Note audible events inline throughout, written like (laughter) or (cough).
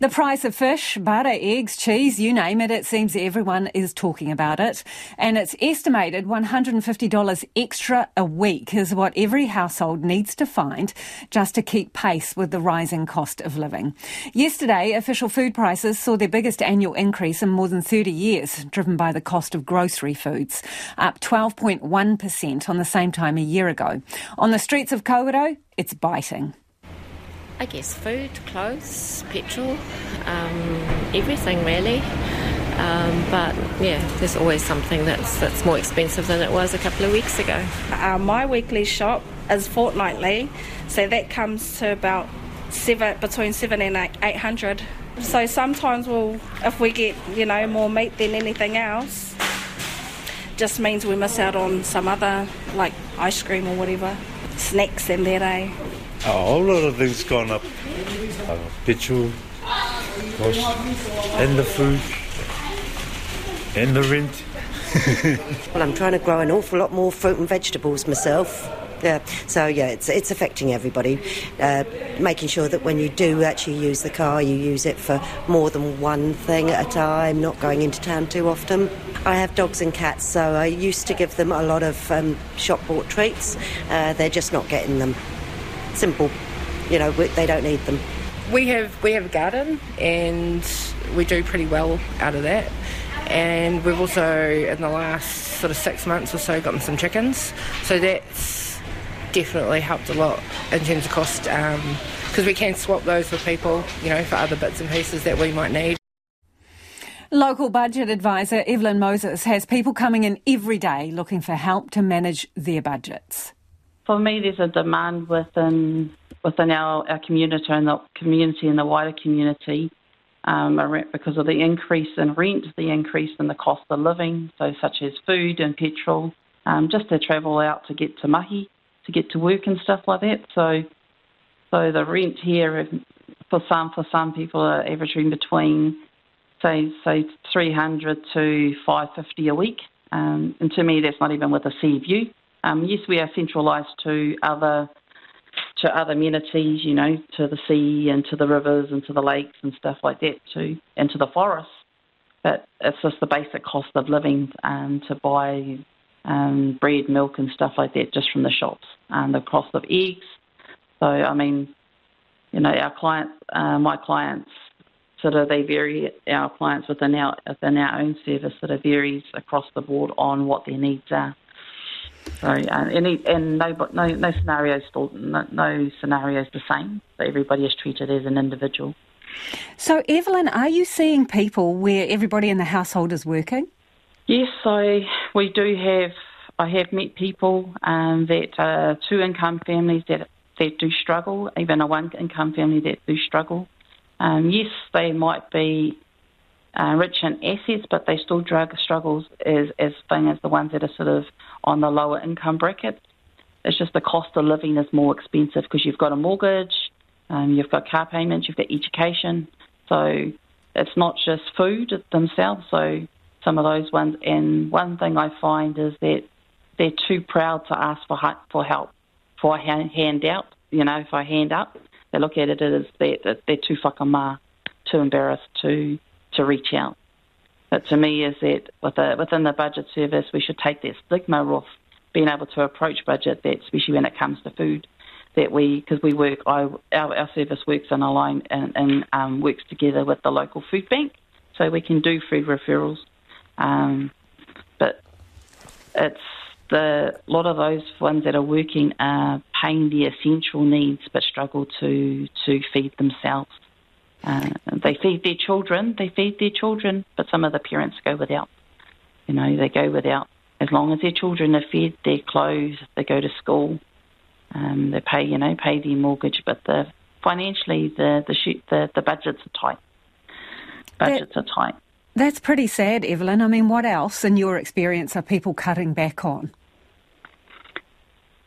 The price of fish, butter, eggs, cheese, you name it, it seems everyone is talking about it. And it's estimated $150 extra a week is what every household needs to find just to keep pace with the rising cost of living. Yesterday, official food prices saw their biggest annual increase in more than 30 years, driven by the cost of grocery foods, up 12.1% on the same time a year ago. On the streets of Kawerau, it's biting. I guess food, clothes, petrol, um, everything really. Um, but yeah, there's always something that's that's more expensive than it was a couple of weeks ago. Uh, my weekly shop is fortnightly, so that comes to about seven between seven and eight hundred. So sometimes we'll, if we get you know more meat than anything else, just means we miss out on some other like ice cream or whatever, snacks and that. Eh? A whole lot of things gone up. Uh, petrol, cost, and the food, and the rent. (laughs) well, I'm trying to grow an awful lot more fruit and vegetables myself. Yeah, so yeah, it's it's affecting everybody. Uh, making sure that when you do actually use the car, you use it for more than one thing at a time, not going into town too often. I have dogs and cats, so I used to give them a lot of um, shop bought treats. Uh, they're just not getting them simple. You know, they don't need them. We have we have a garden and we do pretty well out of that. And we've also in the last sort of six months or so gotten some chickens. So that's definitely helped a lot in terms of cost because um, we can swap those with people, you know, for other bits and pieces that we might need. Local budget advisor Evelyn Moses has people coming in every day looking for help to manage their budgets for me, there's a demand within within our, our community and the community and the wider community um, because of the increase in rent, the increase in the cost of living, so such as food and petrol, um, just to travel out to get to mahi, to get to work and stuff like that. So, so the rent here for some for some people are averaging between say say 300 to 550 a week, um, and to me that's not even with a sea view. Um, yes, we are centralised to other to other amenities, you know, to the sea and to the rivers and to the lakes and stuff like that too, and to the forests. But it's just the basic cost of living um, to buy um, bread, milk, and stuff like that just from the shops, and the cost of eggs. So I mean, you know, our clients, uh, my clients, sort of they vary. Our clients within our within our own service sort of varies across the board on what their needs are. So, uh, any, and no, no, no scenario still, no, no scenario is the same. But everybody is treated as an individual. So, Evelyn, are you seeing people where everybody in the household is working? Yes, I we do have. I have met people um, that are two income families that that do struggle, even a one income family that do struggle. Um, yes, they might be uh, rich in assets, but they still drug struggles as as thing as the ones that are sort of on the lower income bracket. It's just the cost of living is more expensive because you've got a mortgage, um, you've got car payments, you've got education. So it's not just food themselves. So some of those ones, and one thing I find is that they're too proud to ask for for help, for a handout. You know, for a hand up, they look at it as that they're too whakama, too embarrassed to to reach out. But to me, is that within the budget service, we should take that stigma off being able to approach budget, that especially when it comes to food, that we, because we work, I, our, our service works in a line and, and um, works together with the local food bank, so we can do food referrals. Um, but it's the a lot of those ones that are working are paying the essential needs but struggle to to feed themselves. Uh, they feed their children, they feed their children, but some of the parents go without. You know, they go without. As long as their children are fed, their clothes, they go to school, um, they pay, you know, pay their mortgage, but the financially the the shoot, the, the budgets are tight. Budgets that, are tight. That's pretty sad, Evelyn. I mean, what else, in your experience, are people cutting back on?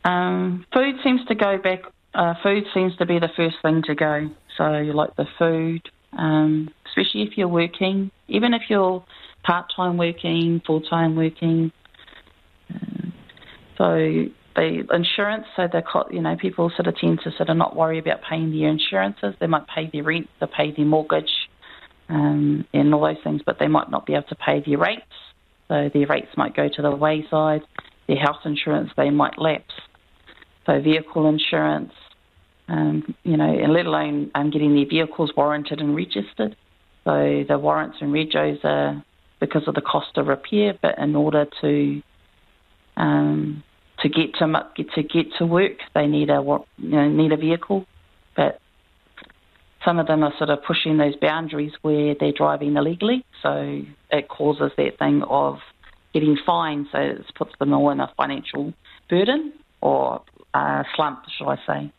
Um, food seems to go back. Uh, food seems to be the first thing to go. So you like the food, um, especially if you're working, even if you're part time working, full time working. Uh, so the insurance, so the you know people sort of tend to sort of not worry about paying their insurances. They might pay their rent, they pay their mortgage, um, and all those things, but they might not be able to pay their rates. So their rates might go to the wayside. Their house insurance they might lapse. So vehicle insurance, um, you know, and let alone um, getting their vehicles warranted and registered. So the warrants and regos are because of the cost of repair, but in order to um, to get to to get to work, they need a you know, need a vehicle. But some of them are sort of pushing those boundaries where they're driving illegally, so it causes that thing of getting fined. So it puts them all in a financial burden or uh, slump, shall I say.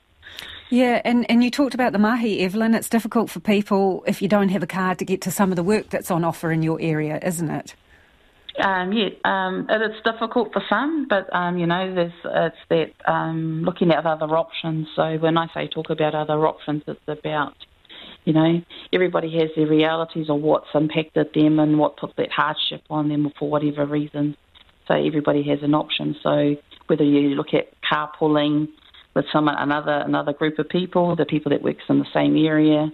Yeah, and, and you talked about the mahi, Evelyn. It's difficult for people if you don't have a car to get to some of the work that's on offer in your area, isn't it? Um, yeah, um, it is difficult for some, but um, you know, there's it's that um, looking at other options. So when I say talk about other options, it's about you know everybody has their realities or what's impacted them and what puts that hardship on them for whatever reason. So everybody has an option. So whether you look at carpooling with some another another group of people, the people that works in the same area,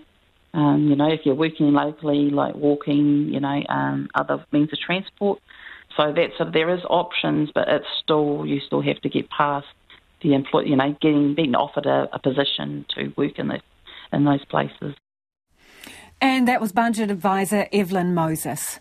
um, you know, if you're working locally, like walking, you know, um, other means of transport. So that's there is options, but it's still you still have to get past the employ, you know, getting being offered a, a position to work in the in those places. And that was budget advisor Evelyn Moses.